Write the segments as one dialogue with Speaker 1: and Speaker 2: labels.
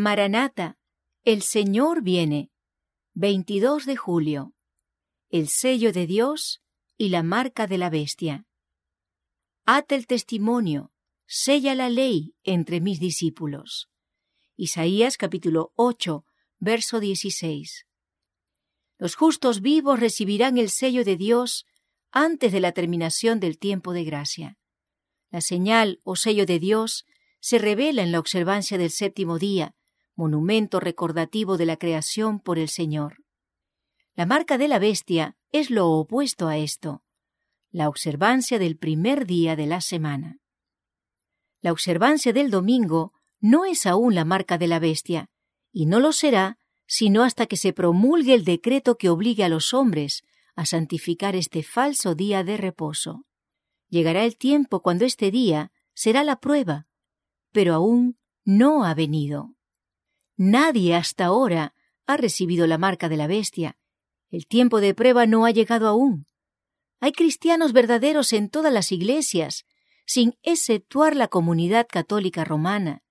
Speaker 1: Maranata, el Señor viene. 22 de julio. El sello de Dios y la marca de la bestia. Ate el testimonio, sella la ley entre mis discípulos. Isaías capítulo 8, verso 16. Los justos vivos recibirán el sello de Dios antes de la terminación del tiempo de gracia. La señal o sello de Dios se revela en la observancia del séptimo día, monumento recordativo de la creación por el Señor. La marca de la bestia es lo opuesto a esto, la observancia del primer día de la semana. La observancia del domingo no es aún la marca de la bestia, y no lo será sino hasta que se promulgue el decreto que obligue a los hombres a santificar este falso día de reposo. Llegará el tiempo cuando este día será la prueba, pero aún no ha venido. Nadie hasta ahora ha recibido la marca de la bestia. El tiempo de prueba no ha llegado aún. Hay cristianos verdaderos en todas las iglesias, sin exceptuar la comunidad católica romana.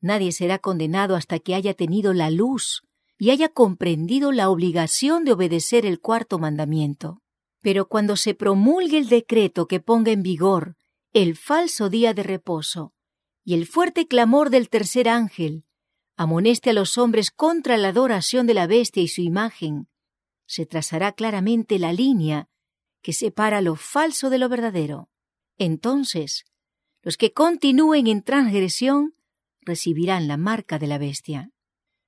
Speaker 1: Nadie será condenado hasta que haya tenido la luz y haya comprendido la obligación de obedecer el cuarto mandamiento. Pero cuando se promulgue el decreto que ponga en vigor el falso día de reposo y el fuerte clamor del tercer ángel amoneste a los hombres contra la adoración de la bestia y su imagen, se trazará claramente la línea que separa lo falso de lo verdadero. Entonces, los que continúen en transgresión recibirán la marca de la bestia.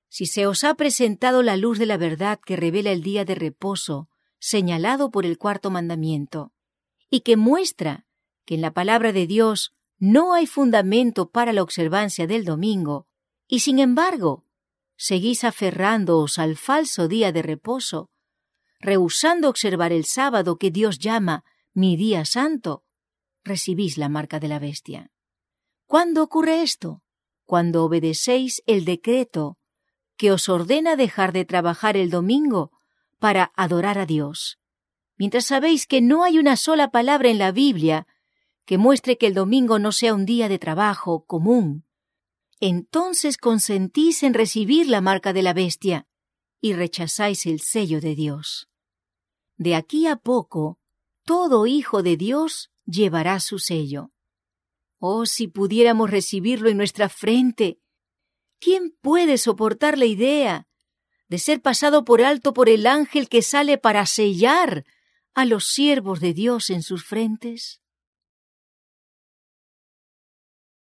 Speaker 1: Si se os ha presentado la luz de la verdad que revela el día de reposo señalado por el cuarto mandamiento, y que muestra que en la palabra de Dios no hay fundamento para la observancia del domingo, y sin embargo seguís aferrándoos al falso día de reposo, rehusando observar el sábado que Dios llama mi día santo, recibís la marca de la bestia. ¿Cuándo ocurre esto? Cuando obedecéis el decreto que os ordena dejar de trabajar el domingo para adorar a Dios, mientras sabéis que no hay una sola palabra en la Biblia que muestre que el domingo no sea un día de trabajo común, entonces consentís en recibir la marca de la bestia y rechazáis el sello de Dios. De aquí a poco, todo hijo de Dios llevará su sello. Oh, si pudiéramos recibirlo en nuestra frente. ¿Quién puede soportar la idea de ser pasado por alto por el ángel que sale para sellar a los siervos de Dios en sus frentes?